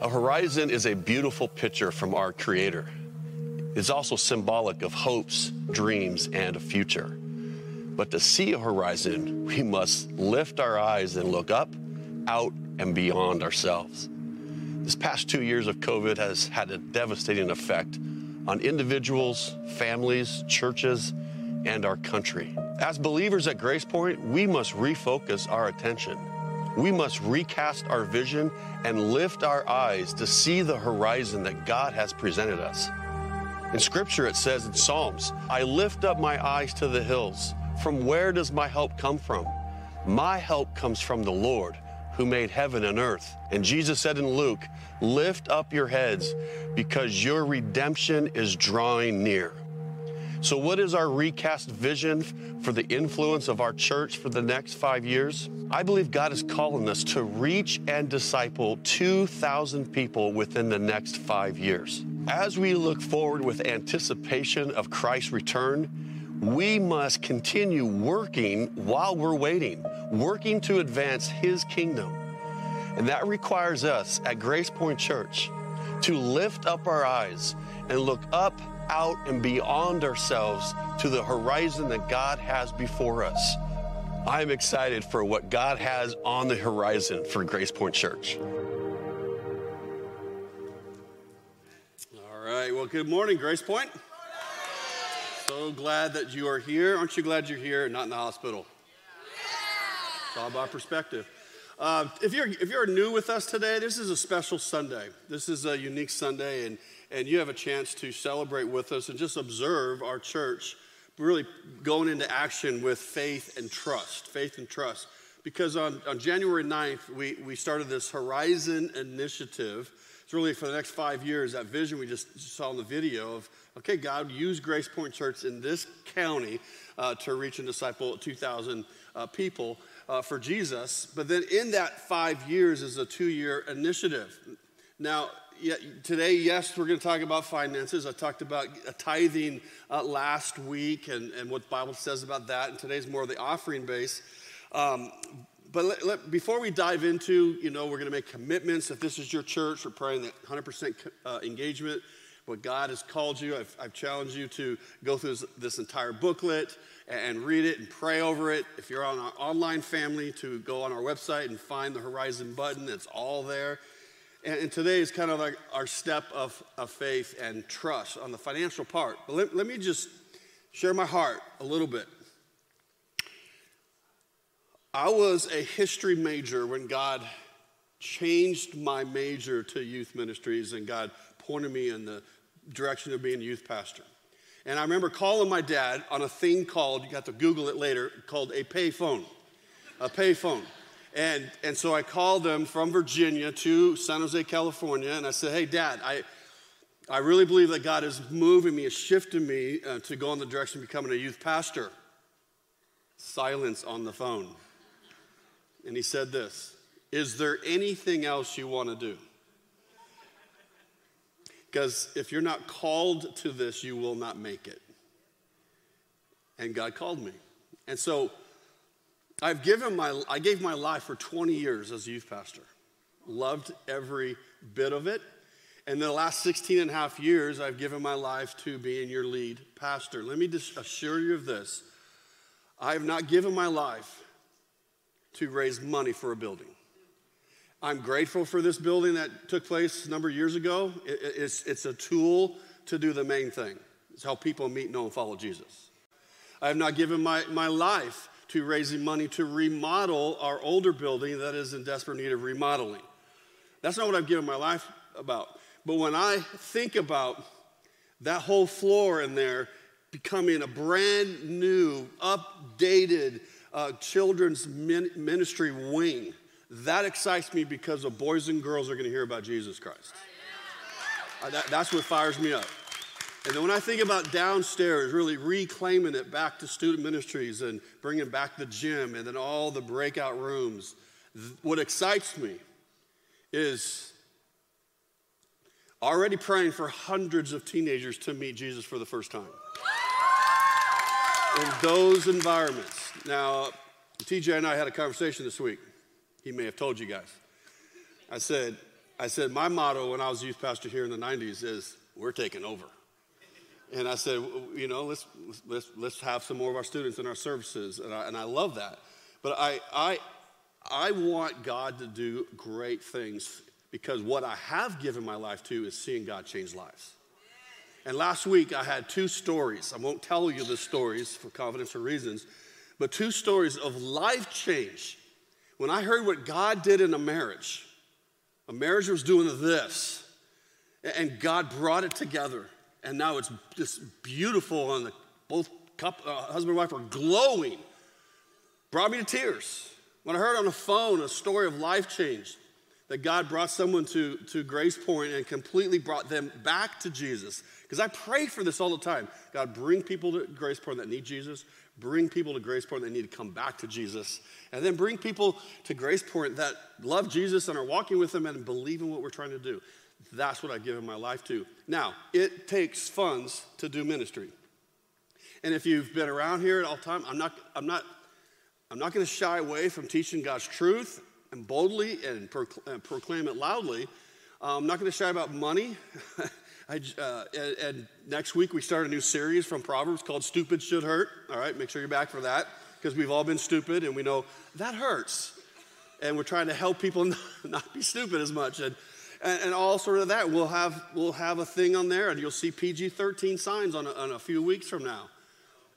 A horizon is a beautiful picture from our Creator. It's also symbolic of hopes, dreams, and a future. But to see a horizon, we must lift our eyes and look up, out, and beyond ourselves. This past two years of COVID has had a devastating effect on individuals, families, churches, and our country. As believers at Grace Point, we must refocus our attention. We must recast our vision and lift our eyes to see the horizon that God has presented us. In Scripture, it says in Psalms, I lift up my eyes to the hills. From where does my help come from? My help comes from the Lord who made heaven and earth. And Jesus said in Luke, Lift up your heads because your redemption is drawing near. So, what is our recast vision for the influence of our church for the next five years? I believe God is calling us to reach and disciple 2,000 people within the next five years. As we look forward with anticipation of Christ's return, we must continue working while we're waiting, working to advance His kingdom. And that requires us at Grace Point Church to lift up our eyes and look up out and beyond ourselves to the horizon that God has before us. I'm excited for what God has on the horizon for Grace Point Church. All right. Well, good morning, Grace Point. So glad that you are here. Aren't you glad you're here and not in the hospital? It's all about perspective. Uh, if, you're, if you're new with us today, this is a special Sunday. This is a unique Sunday, and and you have a chance to celebrate with us and just observe our church really going into action with faith and trust. Faith and trust. Because on, on January 9th, we, we started this Horizon Initiative. It's really for the next five years, that vision we just saw in the video of, okay, God, use Grace Point Church in this county uh, to reach and disciple 2,000 uh, people uh, for Jesus. But then in that five years is a two year initiative. Now, today, yes, we're going to talk about finances. I talked about tithing uh, last week and, and what the Bible says about that, and today's more of the offering base. Um, but let, let, before we dive into, you know, we're going to make commitments. If this is your church, we're praying that 100% uh, engagement. What God has called you, I've, I've challenged you to go through this, this, entire booklet and read it and pray over it. If you're on our online family, to go on our website and find the Horizon button. It's all there. And, and today is kind of like our step of, of faith and trust on the financial part. But let, let me just share my heart a little bit. I was a history major when God changed my major to youth ministries and God pointed me in the direction of being a youth pastor. And I remember calling my dad on a thing called, you got to Google it later, called a payphone. A payphone. And, and so I called them from Virginia to San Jose, California, and I said, Hey, Dad, I, I really believe that God is moving me, is shifting me uh, to go in the direction of becoming a youth pastor. Silence on the phone. And he said this Is there anything else you want to do? Because if you're not called to this, you will not make it. And God called me. And so I've given my, I gave my life for 20 years as a youth pastor. Loved every bit of it. And the last 16 and a half years, I've given my life to being your lead pastor. Let me just assure you of this I have not given my life to raise money for a building. I'm grateful for this building that took place a number of years ago. it's, it's a tool to do the main thing. It's how people meet, know, and follow Jesus. I have not given my, my life to raising money to remodel our older building that is in desperate need of remodeling. That's not what I've given my life about. But when I think about that whole floor in there becoming a brand new, updated uh, children's min- ministry wing, that excites me because the boys and girls are going to hear about Jesus Christ. Uh, that, that's what fires me up. And then when I think about downstairs, really reclaiming it back to student ministries and bringing back the gym and then all the breakout rooms, what excites me is already praying for hundreds of teenagers to meet Jesus for the first time. In those environments. Now, TJ and I had a conversation this week. He may have told you guys. I said, I said, my motto when I was youth pastor here in the 90s is, we're taking over. And I said, you know, let's, let's, let's have some more of our students in our services. And I, and I love that. But I, I, I want God to do great things because what I have given my life to is seeing God change lives. And last week I had two stories. I won't tell you the stories for confidential reasons, but two stories of life change. When I heard what God did in a marriage, a marriage was doing this, and God brought it together, and now it's just beautiful, and the, both couple, uh, husband and wife are glowing. Brought me to tears. When I heard on the phone a story of life change, that God brought someone to, to Grace Point and completely brought them back to Jesus. Because I pray for this all the time. God, bring people to Grace Point that need Jesus, bring people to Grace Point that need to come back to Jesus, and then bring people to Grace Point that love Jesus and are walking with Him and believe in what we're trying to do. That's what I've given my life to. Now, it takes funds to do ministry. And if you've been around here at all time, I'm not, I'm not, I'm not going to shy away from teaching God's truth and boldly and, procl- proclaim it loudly. Uh, I'm not going to shy about money. I, uh, and, and, next week we start a new series from Proverbs called Stupid Should Hurt. All right, make sure you're back for that because we've all been stupid and we know that hurts. And we're trying to help people not be stupid as much. And, and, and, all sort of that. We'll have, we'll have a thing on there and you'll see PG 13 signs on a, on a few weeks from now.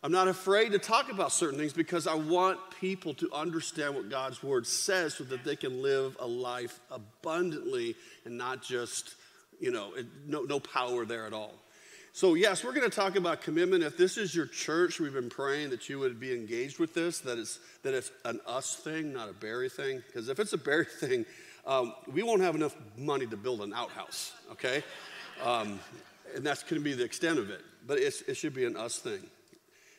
I'm not afraid to talk about certain things because I want people to understand what God's word says so that they can live a life abundantly and not just you know, no, no power there at all. So, yes, we're going to talk about commitment. If this is your church, we've been praying that you would be engaged with this, that it's, that it's an us thing, not a Barry thing. Because if it's a Barry thing, um, we won't have enough money to build an outhouse, okay? Um, and that's going to be the extent of it. But it should be an us thing.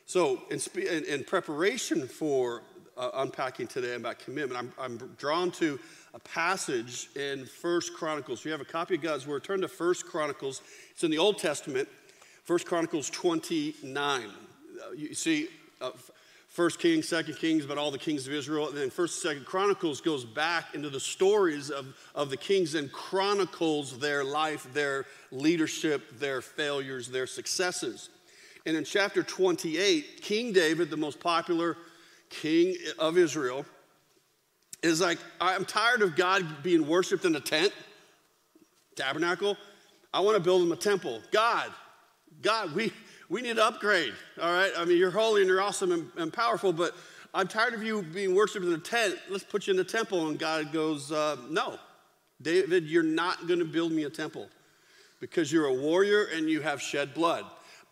So, in, in, in preparation for uh, unpacking today about commitment, I'm, I'm drawn to a passage in First Chronicles. If you have a copy of God's Word, turn to First Chronicles. It's in the Old Testament, First Chronicles 29. Uh, you see, uh, First Kings, Second Kings, about all the kings of Israel, and then First, Second Chronicles goes back into the stories of, of the kings and chronicles their life, their leadership, their failures, their successes. And in chapter 28, King David, the most popular king of Israel, is like, I'm tired of God being worshiped in a tent, tabernacle. I want to build him a temple. God, God, we, we need to upgrade, all right? I mean, you're holy and you're awesome and, and powerful, but I'm tired of you being worshiped in a tent. Let's put you in the temple. And God goes, uh, No, David, you're not going to build me a temple because you're a warrior and you have shed blood.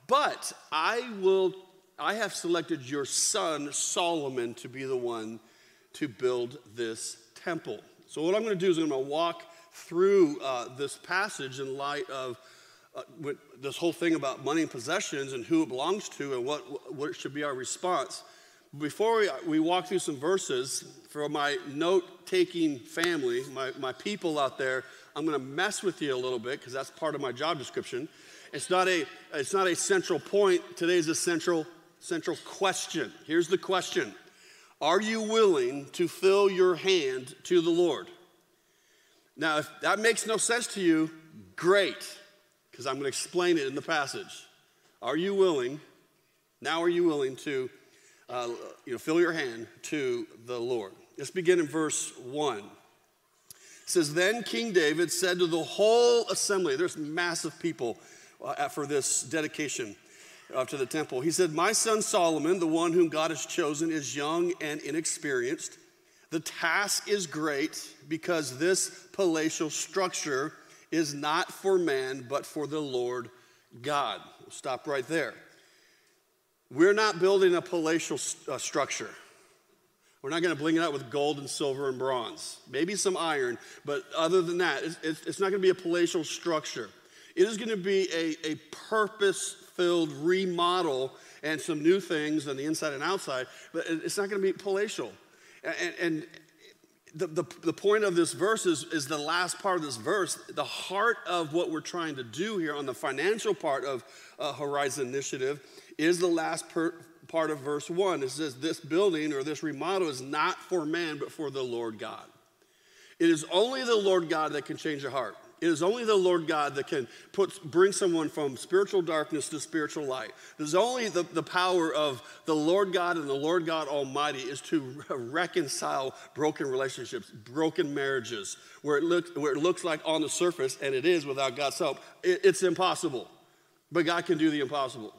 But I will, I have selected your son, Solomon, to be the one to build this temple. So, what I'm going to do is I'm going to walk through uh, this passage in light of uh, this whole thing about money and possessions and who it belongs to and what, what should be our response. Before we, we walk through some verses, for my note taking family, my, my people out there, I'm going to mess with you a little bit because that's part of my job description. It's not a, it's not a central point. Today's a central, central question. Here's the question are you willing to fill your hand to the Lord? Now, if that makes no sense to you, great, because I'm going to explain it in the passage. Are you willing? Now, are you willing to, uh, you know, fill your hand to the Lord? Let's begin in verse one. It says, Then King David said to the whole assembly, there's massive people uh, for this dedication uh, to the temple. He said, My son Solomon, the one whom God has chosen, is young and inexperienced. The task is great because this palatial structure is not for man, but for the Lord God. We'll stop right there. We're not building a palatial uh, structure. We're not going to bling it out with gold and silver and bronze. Maybe some iron, but other than that, it's, it's, it's not going to be a palatial structure. It is going to be a, a purpose filled remodel and some new things on the inside and outside, but it's not going to be palatial. And, and the, the, the, point of this verse is, is the last part of this verse. The heart of what we're trying to do here on the financial part of uh, Horizon Initiative is the last per, part of verse one. It says, This building or this remodel is not for man, but for the Lord God. It is only the Lord God that can change a heart. It is only the Lord God that can put, bring someone from spiritual darkness to spiritual light. There's only the, the power of the Lord God and the Lord God Almighty is to reconcile broken relationships, broken marriages, where it, looks, where it looks like on the surface, and it is without God's help, it, it's impossible. But God can do the impossible.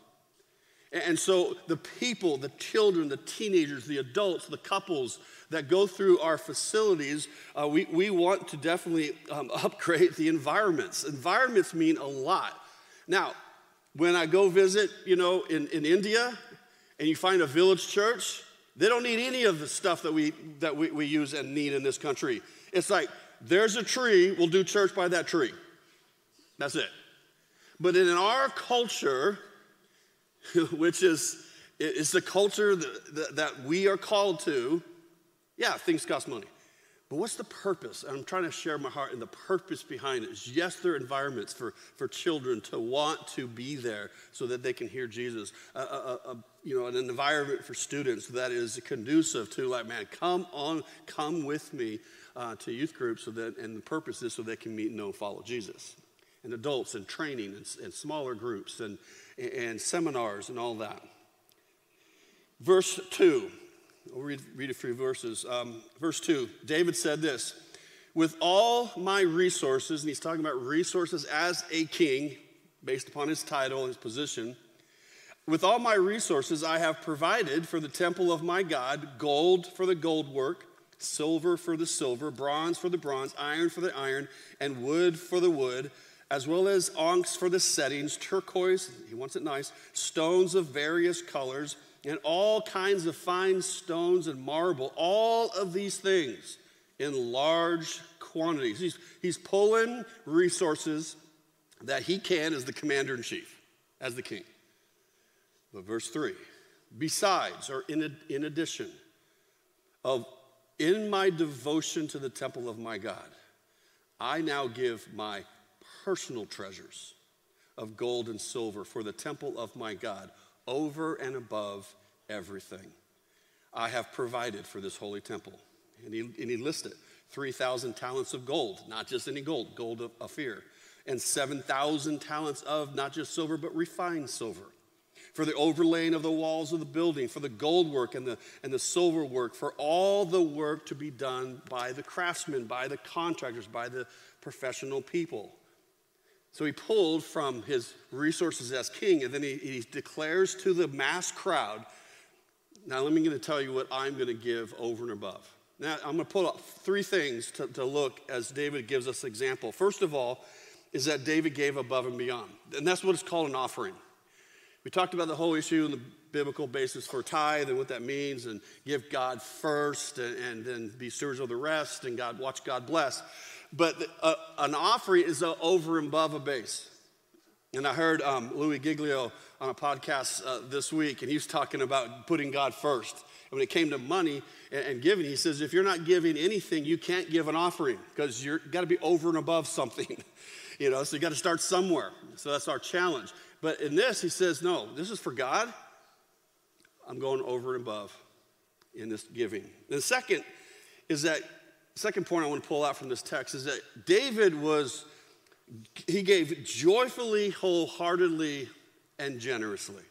And so the people, the children, the teenagers, the adults, the couples that go through our facilities, uh, we, we want to definitely um, upgrade the environments. Environments mean a lot. Now, when I go visit, you know, in, in India and you find a village church, they don't need any of the stuff that we, that we, we use and need in this country. It's like, there's a tree, we'll do church by that tree. That's it. But in our culture, which is it's the culture that, that, that we are called to. Yeah, things cost money. But what's the purpose? I'm trying to share my heart, and the purpose behind it is yes, there are environments for, for children to want to be there so that they can hear Jesus. A, a, a, you know, an environment for students that is conducive to, like, man, come on, come with me uh, to youth groups so that, and the purpose is so they can meet and know and follow Jesus. And adults and training and, and smaller groups and, and seminars and all that. Verse 2, we'll read, read a few verses. Um, verse 2, David said this With all my resources, and he's talking about resources as a king, based upon his title, and his position. With all my resources, I have provided for the temple of my God gold for the gold work, silver for the silver, bronze for the bronze, iron for the iron, and wood for the wood as well as onyx for the settings, turquoise, he wants it nice, stones of various colors, and all kinds of fine stones and marble, all of these things in large quantities. He's, he's pulling resources that he can as the commander in chief, as the king. But verse 3 besides, or in, in addition, of in my devotion to the temple of my God, I now give my personal treasures of gold and silver for the temple of my God over and above everything. I have provided for this holy temple. And he, and he listed 3,000 talents of gold, not just any gold, gold of Ophir, and 7,000 talents of not just silver, but refined silver. For the overlaying of the walls of the building, for the gold work and the, and the silver work, for all the work to be done by the craftsmen, by the contractors, by the professional people. So he pulled from his resources as king, and then he, he declares to the mass crowd, Now, let me going to tell you what I'm going to give over and above. Now, I'm going to pull up three things to, to look as David gives us example. First of all, is that David gave above and beyond. And that's what it's called an offering. We talked about the whole issue and the biblical basis for tithe and what that means, and give God first and, and then be stewards of the rest, and God watch God bless. But uh, an offering is over and above a base. And I heard um, Louis Giglio on a podcast uh, this week, and he was talking about putting God first. And when it came to money and, and giving, he says, if you're not giving anything, you can't give an offering because you've got to be over and above something. you know, so you got to start somewhere. So that's our challenge. But in this, he says, no, this is for God. I'm going over and above in this giving. And the second is that second point I want to pull out from this text is that David was, he gave joyfully, wholeheartedly, and generously.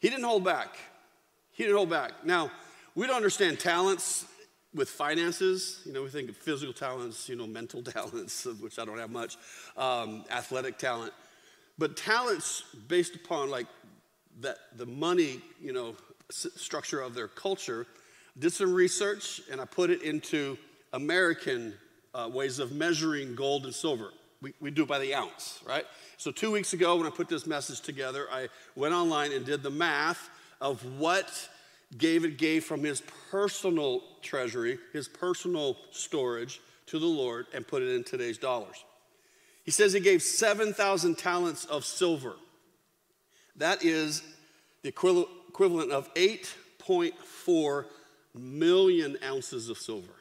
He didn't hold back. He didn't hold back. Now, we don't understand talents with finances. You know, we think of physical talents, you know, mental talents, which I don't have much, um, athletic talent. But talents based upon like that, the money, you know, structure of their culture, did some research and I put it into American uh, ways of measuring gold and silver. We, we do it by the ounce, right? So, two weeks ago, when I put this message together, I went online and did the math of what David gave from his personal treasury, his personal storage to the Lord, and put it in today's dollars. He says he gave 7,000 talents of silver. That is the equivalent of 8.4 million ounces of silver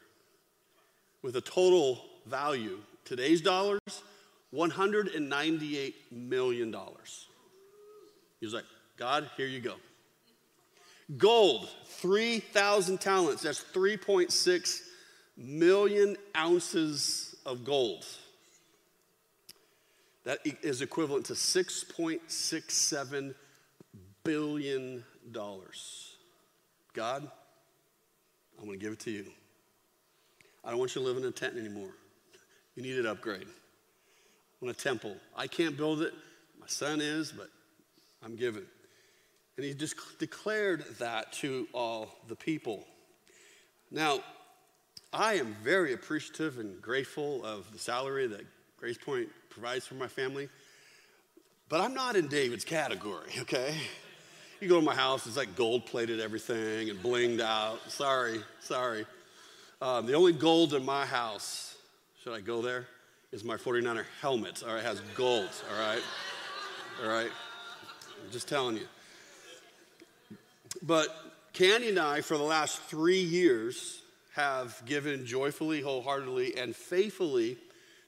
with a total value, today's dollars, $198 million. He was like, God, here you go. Gold, 3,000 talents, that's 3.6 million ounces of gold. That is equivalent to $6.67 billion. God, I'm going to give it to you. I don't want you to live in a tent anymore. You need an upgrade. I want a temple. I can't build it. My son is, but I'm giving. And he just declared that to all the people. Now, I am very appreciative and grateful of the salary that Grace Point provides for my family, but I'm not in David's category, okay? You go to my house, it's like gold plated everything and blinged out. Sorry, sorry. Um, the only gold in my house, should I go there? Is my 49er helmet. All right, has gold, all right? All right? I'm just telling you. But Candy and I, for the last three years, have given joyfully, wholeheartedly, and faithfully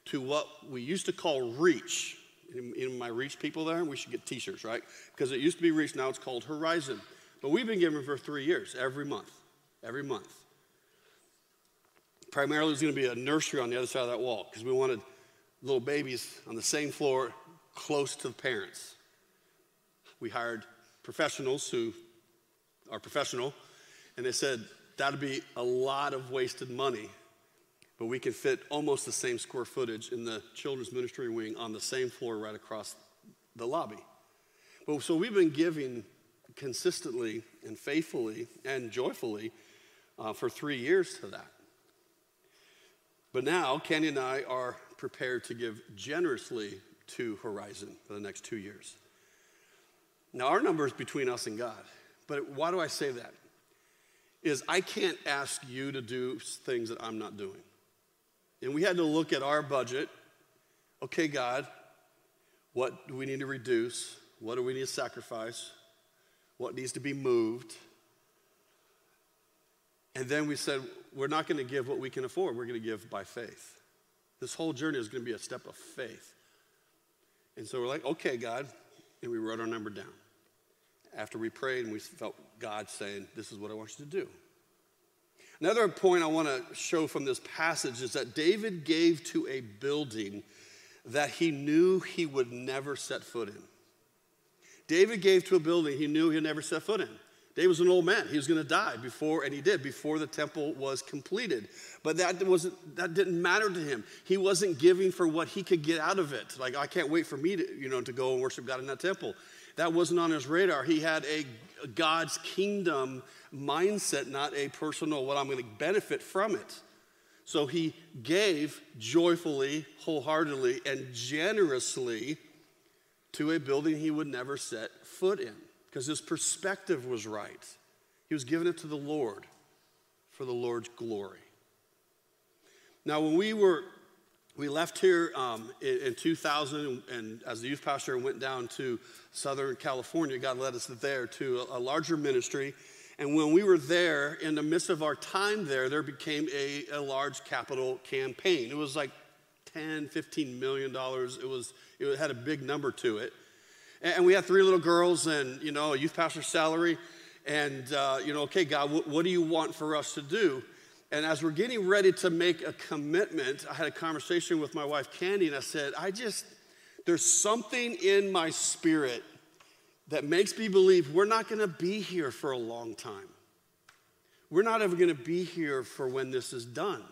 to what we used to call Reach in, in my Reach people there, we should get t shirts, right? Because it used to be Reach, now it's called Horizon. But we've been giving for three years, every month, every month. Primarily, it's going to be a nursery on the other side of that wall because we wanted little babies on the same floor close to the parents. We hired professionals who are professional, and they said that'd be a lot of wasted money but we can fit almost the same square footage in the children's ministry wing on the same floor right across the lobby. But so we've been giving consistently and faithfully and joyfully uh, for three years to that. But now, Kenny and I are prepared to give generously to Horizon for the next two years. Now, our number is between us and God. But why do I say that? Is I can't ask you to do things that I'm not doing. And we had to look at our budget. Okay, God, what do we need to reduce? What do we need to sacrifice? What needs to be moved? And then we said, we're not going to give what we can afford. We're going to give by faith. This whole journey is going to be a step of faith. And so we're like, okay, God. And we wrote our number down. After we prayed and we felt God saying, this is what I want you to do. Another point I want to show from this passage is that David gave to a building that he knew he would never set foot in. David gave to a building he knew he'd never set foot in. David was an old man. He was going to die before, and he did, before the temple was completed. But that, wasn't, that didn't matter to him. He wasn't giving for what he could get out of it. Like, I can't wait for me to, you know, to go and worship God in that temple. That wasn't on his radar. He had a God's kingdom mindset, not a personal, what I'm going to benefit from it. So he gave joyfully, wholeheartedly, and generously to a building he would never set foot in because his perspective was right. He was giving it to the Lord for the Lord's glory. Now, when we were we left here um, in, in, 2000 and as the youth pastor went down to southern california god led us there to a, a, larger ministry and when we were there in the midst of our time there there became a, a large capital campaign it was like 10 15 million dollars it was it had a big number to it and, we had three little girls and you know a youth pastor's salary and uh, you know okay god what, what do you want for us to do and as we're getting ready to make a commitment, I had a conversation with my wife, Candy, and I said, I just, there's something in my spirit that makes me believe we're not going to be here for a long time. We're not ever going to be here for when this is done.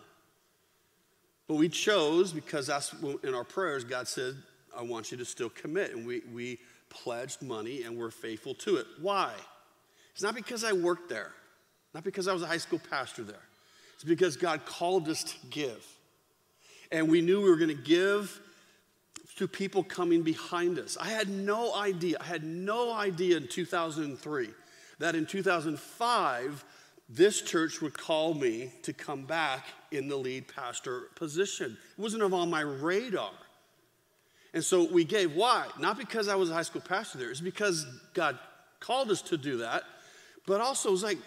But we chose because that's in our prayers, God said, I want you to still commit. And we, we pledged money and we're faithful to it. Why? It's not because I worked there, not because I was a high school pastor there. It's because God called us to give. And we knew we were going to give to people coming behind us. I had no idea, I had no idea in 2003 that in 2005, this church would call me to come back in the lead pastor position. It wasn't on my radar. And so we gave. Why? Not because I was a high school pastor there, it's because God called us to do that, but also it was like,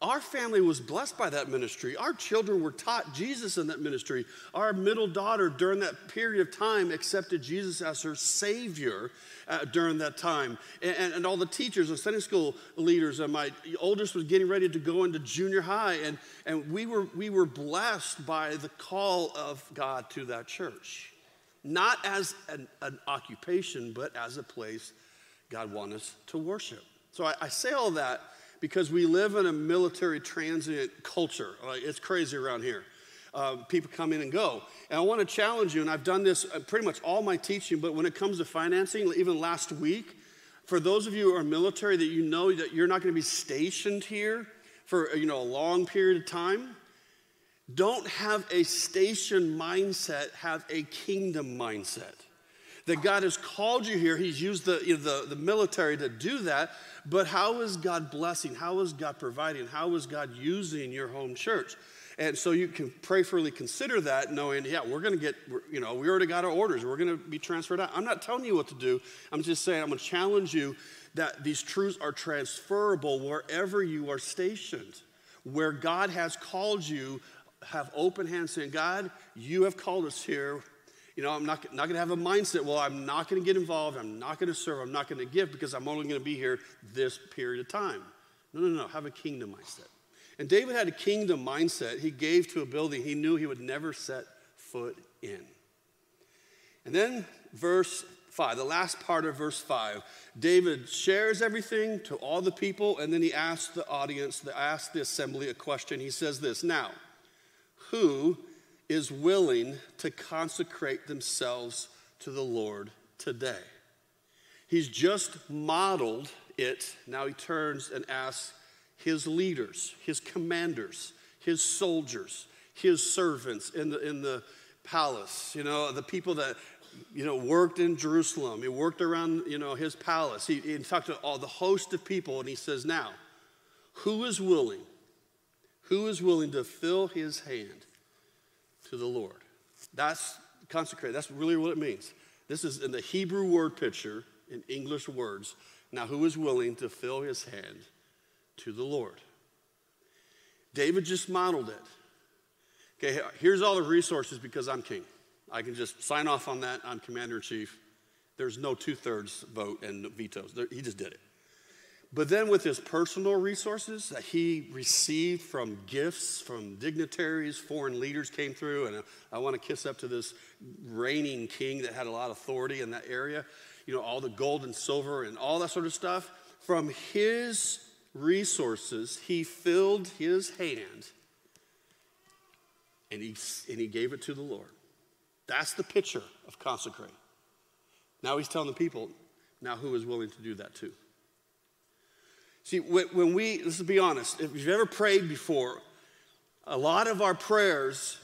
Our family was blessed by that ministry. Our children were taught Jesus in that ministry. Our middle daughter, during that period of time, accepted Jesus as her Savior uh, during that time. And, and, and, all the teachers and Sunday school leaders, and my oldest was getting ready to go into junior high, and, and we, were, we were blessed by the call of God to that church. Not as an, an occupation, but as a place God wants us to worship. So I, I say all that because we live in a military transient culture. It's crazy around here. Uh, people come in and go. And I want to challenge you, and I've done this uh, pretty much all my teaching, but when it comes to financing, even last week, for those of you who are military that you know that you're not going to be stationed here for you know a long period of time, don't have a station mindset, have a kingdom mindset. That God has called you here, He's used the, you know, the, the military to do that, but how is God blessing? How is God providing? How is God using your home church? And so you can prayerfully consider that, knowing, yeah, we're going to get, you know, we already got our orders. We're going to be transferred out. I'm not telling you what to do. I'm just saying, I'm going to challenge you that these truths are transferable wherever you are stationed. Where God has called you, have open hands saying, God, you have called us here. You know, I'm not, not going to have a mindset, well, I'm not going to get involved, I'm not going to serve, I'm not going to give because I'm only going to be here this period of time. No, no, no, have a kingdom mindset. And David had a kingdom mindset. He gave to a building he knew he would never set foot in. And then, verse 5, the last part of verse 5, David shares everything to all the people, and then he asks the audience, asks the assembly a question. He says this Now, who is willing to consecrate themselves to the Lord today. He's just modeled it. Now he turns and asks his leaders, his commanders, his soldiers, his servants in the, in the palace, you know, the people that, you know, worked in Jerusalem. He worked around, you know, his palace. He, he talked to all the host of people, and he says, Now, who is willing? Who is willing to fill his hand to the Lord. That's consecrate. That's really what it means. This is in the Hebrew word picture in English words. Now, who is willing to fill his hand to the Lord? David just modeled it. Okay, here's all the resources because I'm king. I can just sign off on that. I'm commander in chief. There's no two thirds vote and vetoes. He just did it. But then, with his personal resources that he received from gifts from dignitaries, foreign leaders came through, and I want to kiss up to this reigning king that had a lot of authority in that area. You know, all the gold and silver and all that sort of stuff. From his resources, he filled his hand and he, and he gave it to the Lord. That's the picture of consecrate. Now he's telling the people, now who is willing to do that too? See, when we, let's be honest, if you've ever prayed before, a lot of our prayers,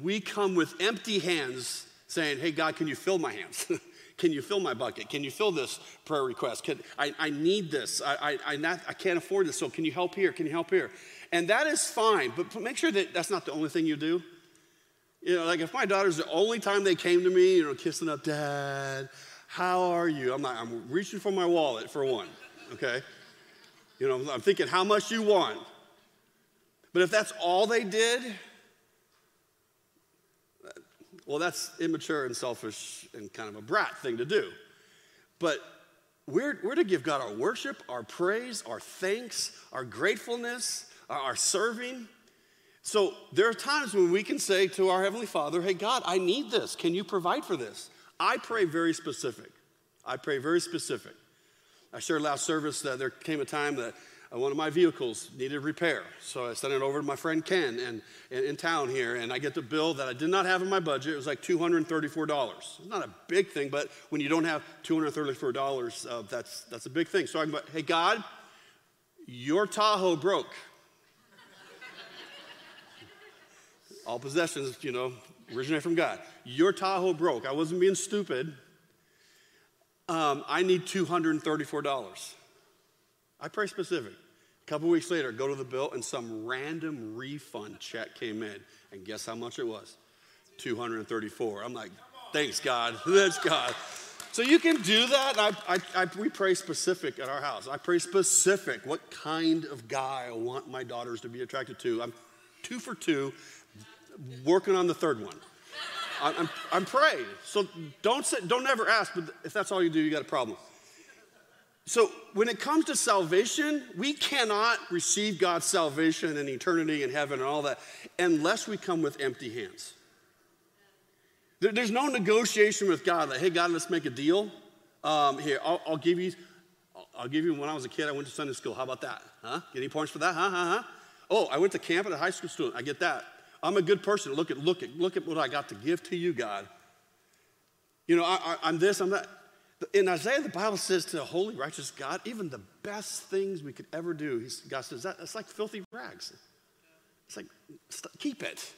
we come with empty hands saying, Hey, God, can you fill my hands? can you fill my bucket? Can you fill this prayer request? Can, I, I need this. I, I, not, I can't afford this, so can you help here? Can you help here? And that is fine, but make sure that that's not the only thing you do. You know, like if my daughter's the only time they came to me, you know, kissing up, Dad, how are you? I'm like, I'm reaching for my wallet for one, okay? You know, I'm thinking how much you want. But if that's all they did, well, that's immature and selfish and kind of a brat thing to do. But we're, we're to give God our worship, our praise, our thanks, our gratefulness, our serving. So there are times when we can say to our Heavenly Father, Hey, God, I need this. Can you provide for this? I pray very specific. I pray very specific. I shared last service that there came a time that uh, one of my vehicles needed repair. So I sent it over to my friend Ken and, in, in town here, and I get the bill that I did not have in my budget. It was like $234. It's not a big thing, but when you don't have $234, uh, that's, that's a big thing. So I'm like, hey, God, your Tahoe broke. All possessions, you know, originate from God. Your Tahoe broke. I wasn't being stupid um, I need $234. I pray specific. A couple weeks later, go to the bill, and some random refund check came in. And guess how much it was? 234. I'm like, thanks, God. Thanks, God. So you can do that. I, I, I, we pray specific at our house. I pray specific what kind of guy I want my daughters to be attracted to. I'm two for two, working on the third one. I'm, I'm praying. So don't, don't ever ask, but if that's all you do, you got a problem. So when it comes to salvation, we cannot receive God's salvation and eternity and heaven and all that unless we come with empty hands. There's no negotiation with God that, hey, God, let's make a deal. Um, here, I'll, I'll, give you, I'll give you, when I was a kid, I went to Sunday school. How about that? Huh? Get any points for that? Huh, huh, huh? Oh, I went to camp at a high school student. I get that. I'm a good person. Look at, look at, look at what I got to give to you, God. You know, I, am this, I'm that. In Isaiah, the Bible says to a holy, righteous God, even the best things we could ever do, God says, that, that's like filthy rags. It's like, keep it.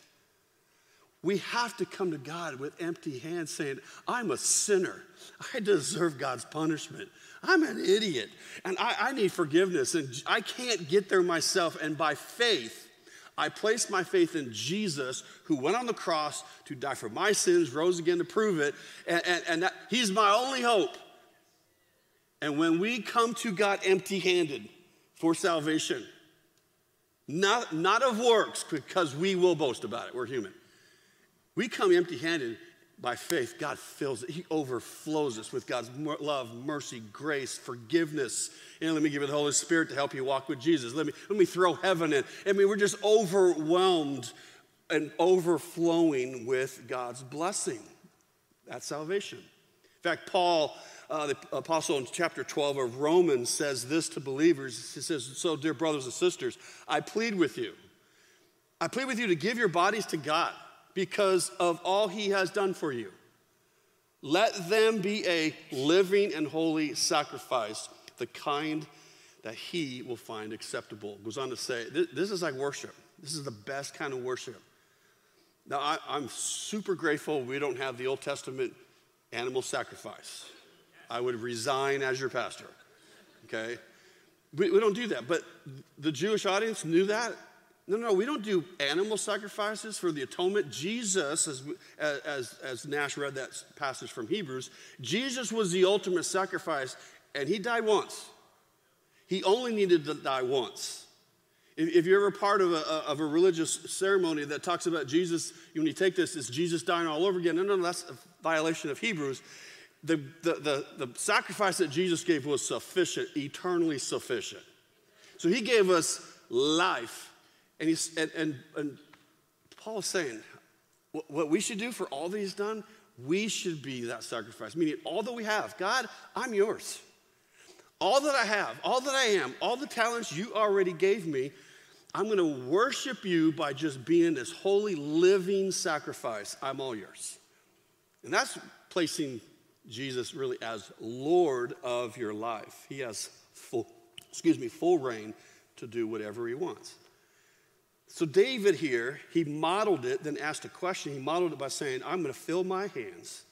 We have to come to God with empty hands saying, I'm a sinner. I deserve God's punishment. I'm an idiot and I, I, need forgiveness and I can't get there myself. And by faith, I place my faith in Jesus who went on the cross to die for my sins, rose again to prove it, and, and, and that, He's my only hope. And when we come to God empty handed for salvation, not, not of works, because we will boast about it, we're human we come empty handed by faith. God fills it, He overflows us with God's love, mercy, grace, forgiveness. And let me give you the Holy Spirit to help you walk with Jesus. Let me, let me throw heaven in. I mean, we're just overwhelmed and overflowing with God's blessing. That's salvation. In fact, Paul, uh, the apostle in chapter 12 of Romans, says this to believers. He says, So, dear brothers and sisters, I plead with you. I plead with you to give your bodies to God because of all he has done for you. Let them be a living and holy sacrifice, the kind that he will find acceptable. Goes on to say, this is like worship. This is the best kind of worship. Now, I, am super grateful we don't have the Old Testament animal sacrifice. I would resign as your pastor, okay? We, we don't do that. But the Jewish audience knew that, no, no, we don't do animal sacrifices for the atonement. Jesus, as, as, as Nash read that passage from Hebrews, Jesus was the ultimate sacrifice, and he died once. He only needed to die once. If, if you're ever part of a, of a religious ceremony that talks about Jesus, when you take this, it's Jesus dying all over again. No, no, that's a violation of Hebrews. The, the, the, the sacrifice that Jesus gave was sufficient, eternally sufficient. So he gave us life and, he's, and, and, and Paul is saying, what we should do for all that he's done, we should be that sacrifice. Meaning, all that we have, God, I'm yours. All that I have, all that I am, all the talents you already gave me, I'm going to worship you by just being this holy, living sacrifice. I'm all yours. And that's placing Jesus really as Lord of your life. He has full, excuse me, full reign to do whatever he wants. So, David here, he modeled it, then asked a question. He modeled it by saying, I'm going to fill my hands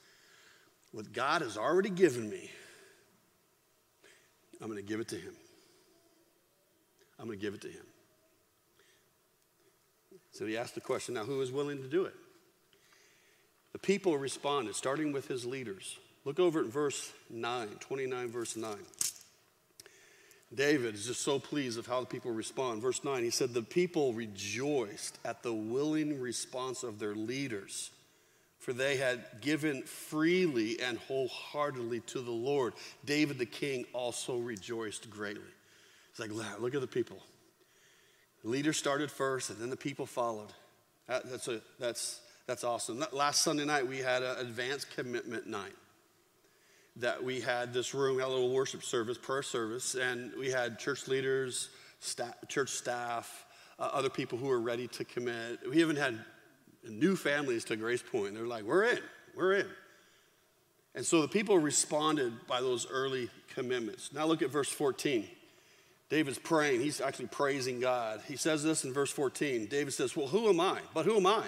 with God has already given me. I'm going to give it to him. I'm going to give it to him. So he asked the question now, who is willing to do it? The people responded, starting with his leaders. Look over at verse 9, 29, verse 9. David is just so pleased of how the people respond. Verse 9, he said, The people rejoiced at the willing response of their leaders, for they had given freely and wholeheartedly to the Lord. David the king also rejoiced greatly. It's like, look at the people. The leader started first, and then the people followed. That, that's, a, that's, that's awesome. Last Sunday night, we had an advanced commitment night that we had this room, had a little worship service, prayer service, and we had church leaders, staff, church staff, uh, other people who were ready to commit. We even had new families to Grace Point. They're like, we're in, we're in. And so the people responded by those early commitments. Now look at verse 14. David's praying. He's actually praising God. He says this in verse 14. David says, Well, who am I? But who am I?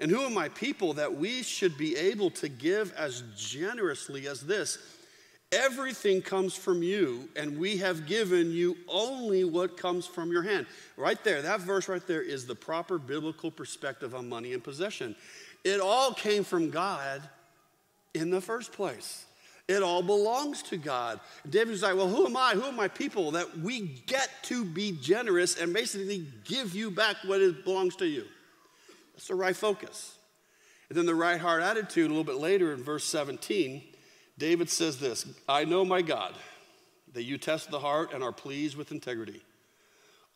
And who are my people that we should be able to give as generously as this? Everything comes from you, and we have given you only what comes from your hand. Right there, that verse right there is the proper biblical perspective on money and possession. It all came from God in the first place. It all belongs to God. David was like, Well, who am I? Who are my people that we get to be generous and basically give you back what belongs to you? That's the right focus. And then the right heart attitude, a little bit later in verse 17, David says this I know, my God, that you test the heart and are pleased with integrity.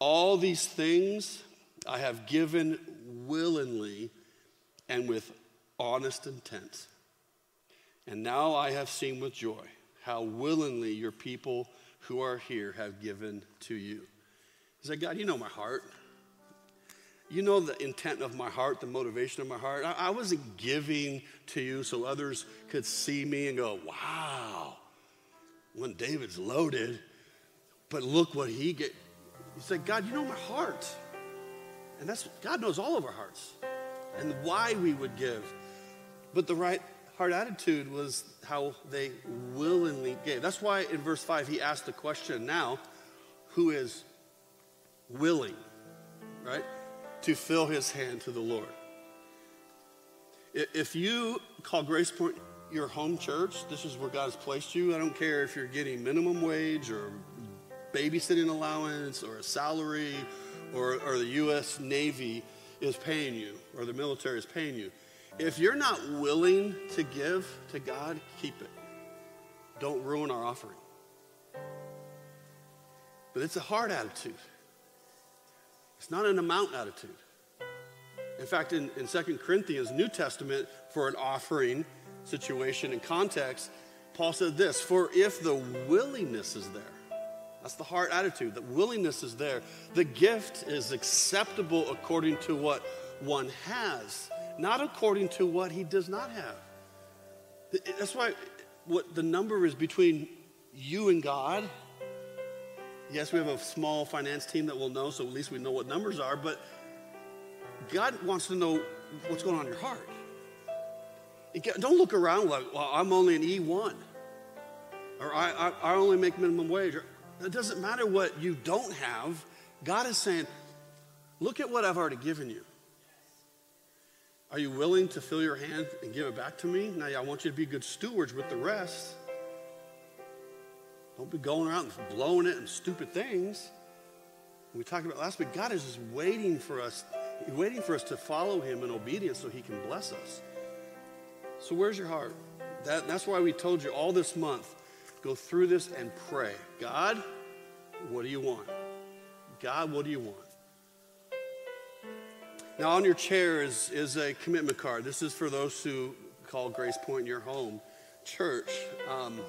All these things I have given willingly and with honest intent. And now I have seen with joy how willingly your people who are here have given to you. He said, God, you know my heart. You know the intent of my heart, the motivation of my heart. I, I wasn't giving to you so others could see me and go, wow, when David's loaded, but look what he get. He said, God, you know my heart. And that's God knows all of our hearts and why we would give. But the right heart attitude was how they willingly gave. That's why in verse 5 he asked the question now who is willing, right, to fill his hand to the Lord? If you call Grace Point your home church, this is where God has placed you. I don't care if you're getting minimum wage or babysitting allowance or a salary or, or the U.S. Navy is paying you or the military is paying you. If you're not willing to give to God, keep it. Don't ruin our offering. But it's a hard attitude. It's not an amount attitude. In fact, in, in 2 Corinthians, New Testament, for an offering situation and context, Paul said this For if the willingness is there, that's the heart attitude, the willingness is there, the gift is acceptable according to what one has not according to what he does not have. That's why what the number is between you and God. Yes, we have a small finance team that will know, so at least we know what numbers are, but God wants to know what's going on in your heart. Don't look around like, well, I'm only an E1, or I, I, I only make minimum wage. It doesn't matter what you don't have. God is saying, look at what I've already given you. Are you willing to fill your hand and give it back to me? Now, I want you to be good stewards with the rest. Don't be going around and blowing it and stupid things. We talked about last week, God is just waiting for us, waiting for us to follow Him in obedience so He can bless us. So, where's your heart? That, that's why we told you all this month go through this and pray. God, what do you want? God, what do you want? Now, on your chair is, is a commitment card. This is for those who call Grace Point your home church. Um,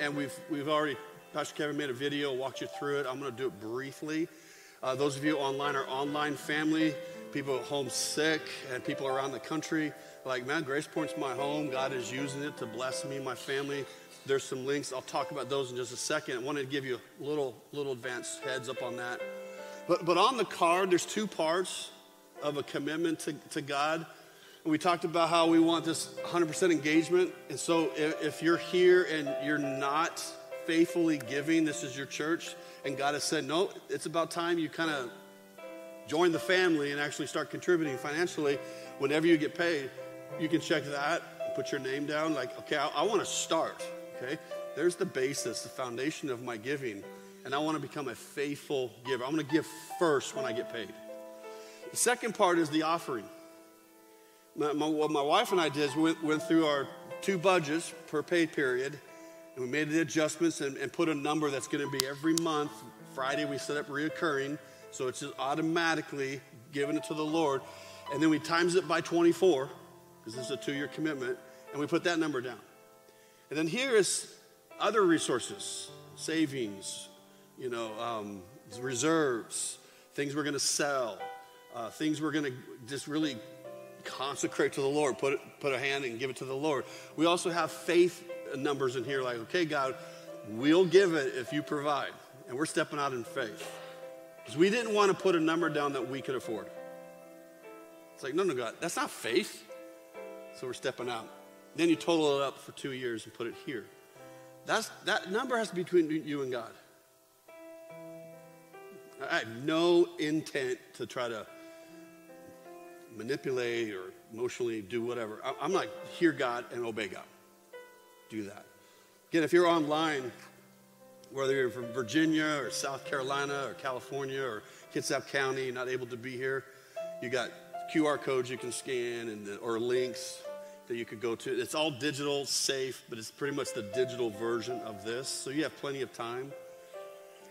and we've, we've already, Pastor Kevin made a video, walked you through it. I'm going to do it briefly. Uh, those of you online are online family, people at home sick, and people around the country. Like, man, Grace Point's my home. God is using it to bless me, my family. There's some links. I'll talk about those in just a second. I wanted to give you a little, little advance heads up on that. But, but on the card, there's two parts of a commitment to, to God. We talked about how we want this 100% engagement. And so if, if you're here and you're not faithfully giving, this is your church, and God has said, no, it's about time you kind of join the family and actually start contributing financially. Whenever you get paid, you can check that, and put your name down, like, okay, I, I want to start, okay? There's the basis, the foundation of my giving, and I want to become a faithful giver. I'm going to give first when I get paid. The second part is the offering. My, my, what my wife and I did is we went, went, through our two budgets per pay period, and we made the adjustments and, and put a number that's going to be every month. Friday we set up reoccurring, so it's just automatically giving it to the Lord. And then we times it by 24, because this is a two year commitment, and we put that number down. And then here is other resources, savings, you know, um, reserves, things we're going to sell, uh, things we're going to just really consecrate to the Lord, put, it, put a hand and give it to the Lord. We also have faith numbers in here like, okay, God, we'll give it if you provide. And we're stepping out in faith. Because we didn't want to put a number down that we could afford. It's like, no, no, God, that's not faith. So we're stepping out. Then you total it up for two years and put it here. That's, that number has to be between you and God. I have no intent to try to manipulate or emotionally do whatever. I'm like, hear God and obey God. Do that. Again, if you're online, whether you're from Virginia or South Carolina or California or Kitsap County, not able to be here, you got QR codes you can scan and the, or links that you could go to. It's all digital, safe, but it's pretty much the digital version of this. So you have plenty of time.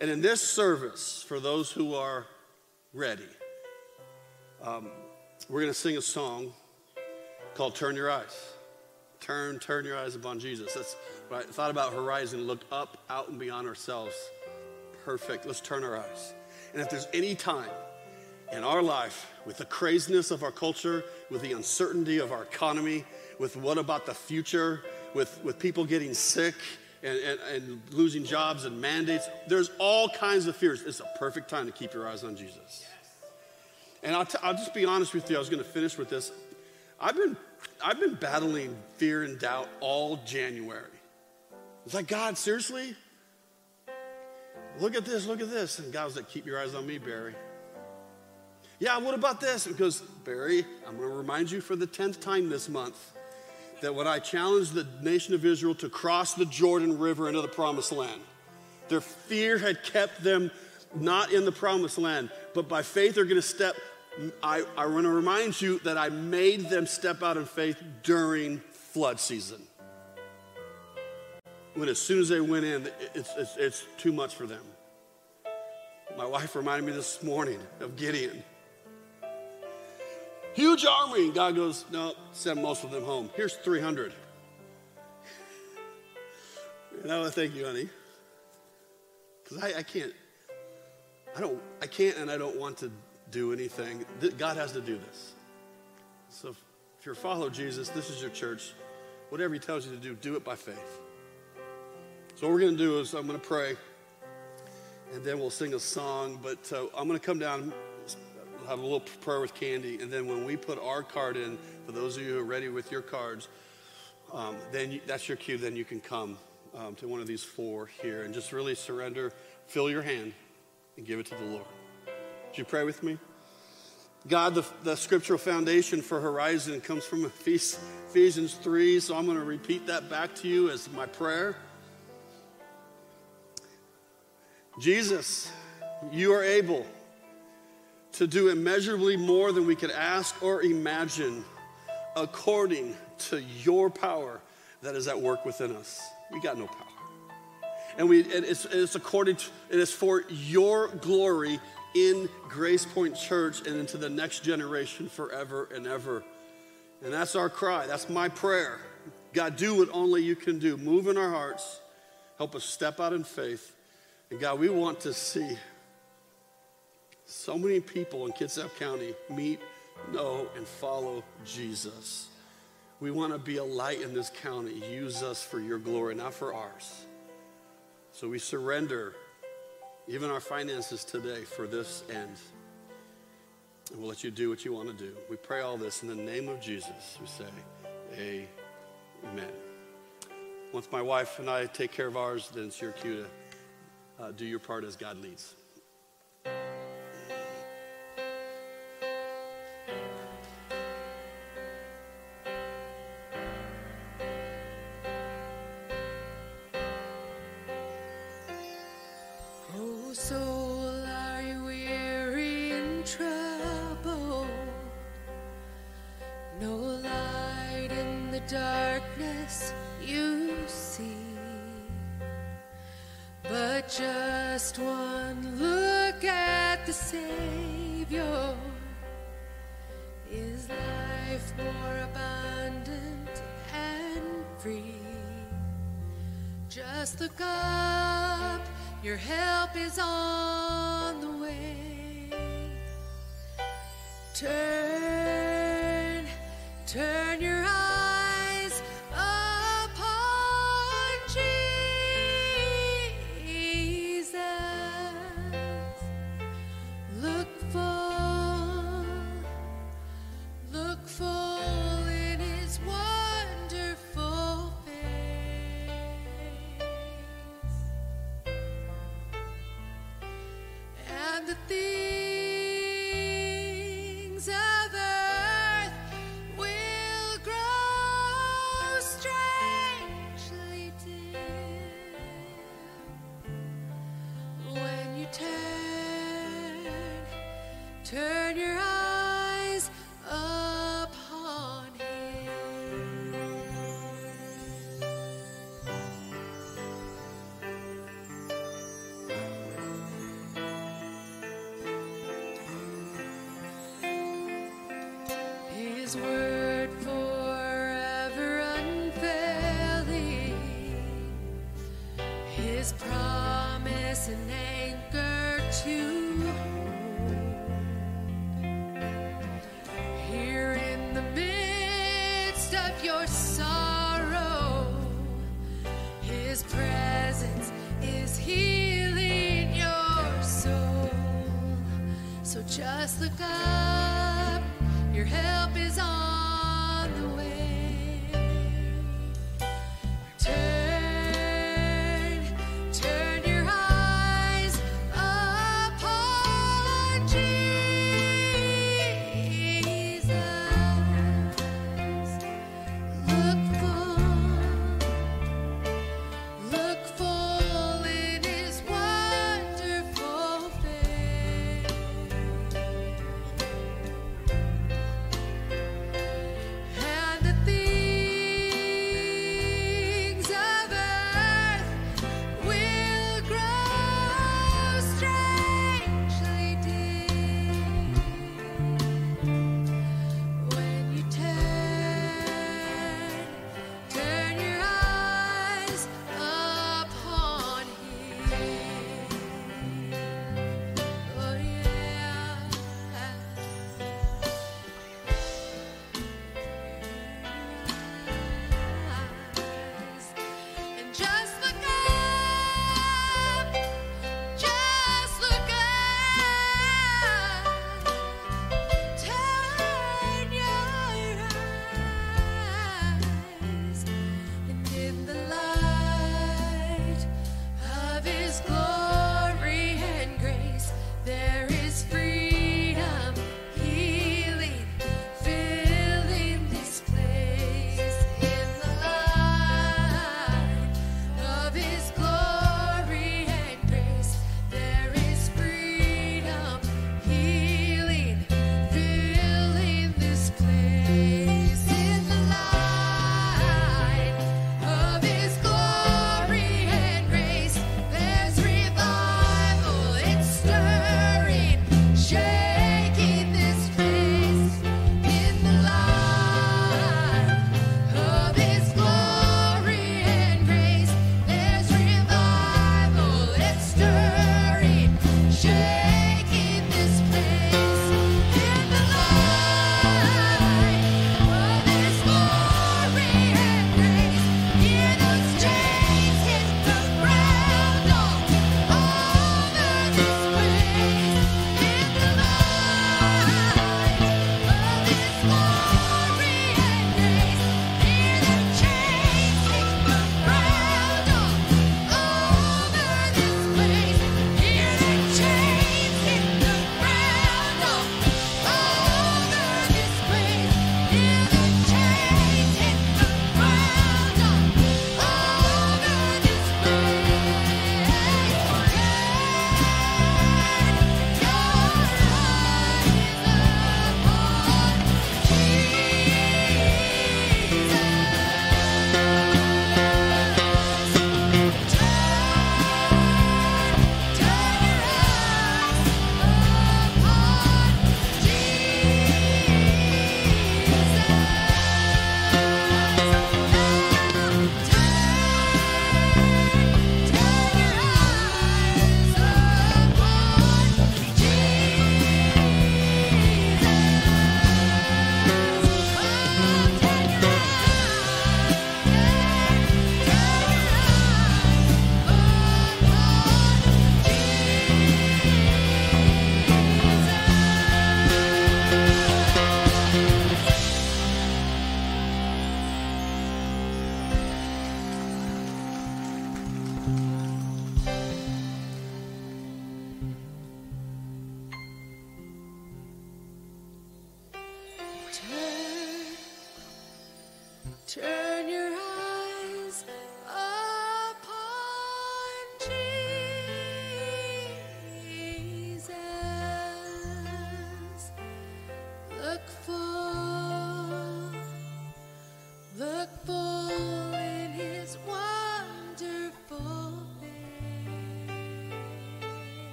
And in this service, for those who are ready, um, we're going to sing a song called Turn Your Eyes. Turn, turn your eyes upon Jesus. That's what I thought about Horizon, look up, out, and beyond ourselves. Perfect. Let's turn our eyes. And if there's any time in our life, with the craziness of our culture, with the uncertainty of our economy, with what about the future, with, with people getting sick and, and, and losing jobs and mandates, there's all kinds of fears. It's a perfect time to keep your eyes on Jesus. And I'll, t- I'll just be honest with you, I was going to finish with this. I've been I've been battling fear and doubt all January. It's like, God, seriously? Look at this, look at this. And God was like, keep your eyes on me, Barry. Yeah, what about this? Because, Barry, I'm going to remind you for the 10th time this month that when I challenged the nation of Israel to cross the Jordan River into the promised land, their fear had kept them not in the promised land, but by faith they're going to step I, I want to remind you that I made them step out in faith during flood season. When as soon as they went in, it's, it's, it's too much for them. My wife reminded me this morning of Gideon. Huge army. And God goes, No, send most of them home. Here's 300. And I want to thank you, honey. Because I, I can't, I don't, I can't and I don't want to do anything. God has to do this. So if you're of Jesus, this is your church. Whatever he tells you to do, do it by faith. So what we're going to do is I'm going to pray, and then we'll sing a song. But uh, I'm going to come down, have a little prayer with Candy, and then when we put our card in, for those of you who are ready with your cards, um, then you, that's your cue. Then you can come um, to one of these four here and just really surrender, fill your hand, and give it to the Lord. Would you pray with me? God, the, the scriptural foundation for Horizon comes from Ephesians 3, so I'm going to repeat that back to you as my prayer. Jesus, you are able to do immeasurably more than we could ask or imagine according to your power that is at work within us. We got no power. And we, it's, it's according to, it is for your glory in Grace Point Church and into the next generation forever and ever. And that's our cry. That's my prayer. God, do what only you can do. Move in our hearts. Help us step out in faith. And God, we want to see so many people in Kitsap County meet, know, and follow Jesus. We want to be a light in this county. Use us for your glory, not for ours. So we surrender even our finances today for this end. And we'll let you do what you want to do. We pray all this in the name of Jesus. We say, Amen. Once my wife and I take care of ours, then it's your cue to uh, do your part as God leads.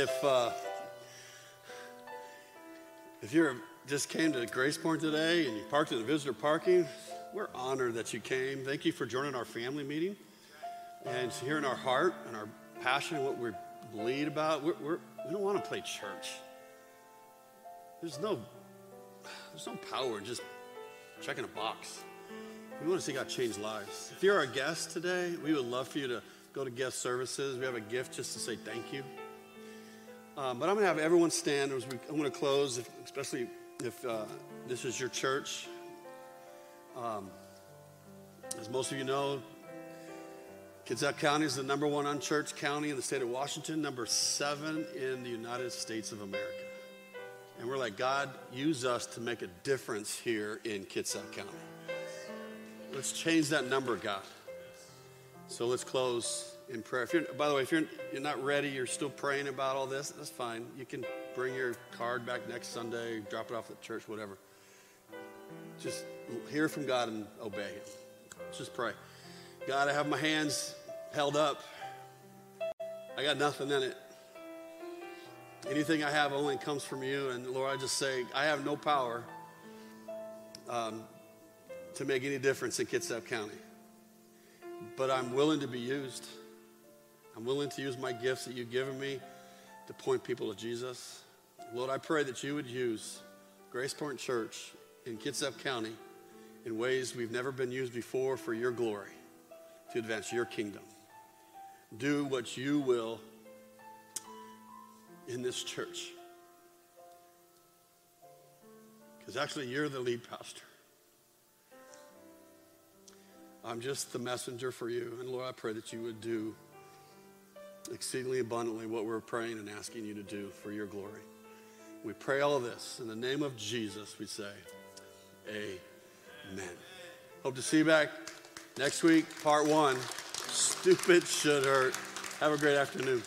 If uh, if you're just came to Grace Point today and you parked in the visitor parking, we're honored that you came. Thank you for joining our family meeting and hearing our heart and our passion, and what we bleed about. We're, we're, we don't want to play church. There's no there's no power in just checking a box. We want to see God change lives. If you're our guest today, we would love for you to go to guest services. We have a gift just to say thank you. Um, but I'm going to have everyone stand as we, I'm going to close, if, especially if uh, this is your church. Um, as most of you know, Kitsap County is the number one unchurched county in the state of Washington, number seven in the United States of America. And we're like, God, use us to make a difference here in Kitsap County. Let's change that number, God. So let's close in prayer. If you're, by the way, if you're, you're not ready, you're still praying about all this, that's fine. You can bring your card back next Sunday, drop it off at church, whatever. Just hear from God and obey Him. Let's just pray. God, I have my hands held up. I got nothing in it. Anything I have only comes from you. And Lord, I just say, I have no power um, to make any difference in Kitsap County. But I'm willing to be used. I'm willing to use my gifts that you've given me to point people to Jesus. Lord, I pray that you would use Grace Point Church in Kitsap County in ways we've never been used before for your glory to advance your kingdom. Do what you will in this church. Because actually, you're the lead pastor. I'm just the messenger for you. And Lord, I pray that you would do exceedingly abundantly what we're praying and asking you to do for your glory. We pray all this in the name of Jesus, we say, Amen. Hope to see you back next week, part one. Stupid should hurt. Have a great afternoon.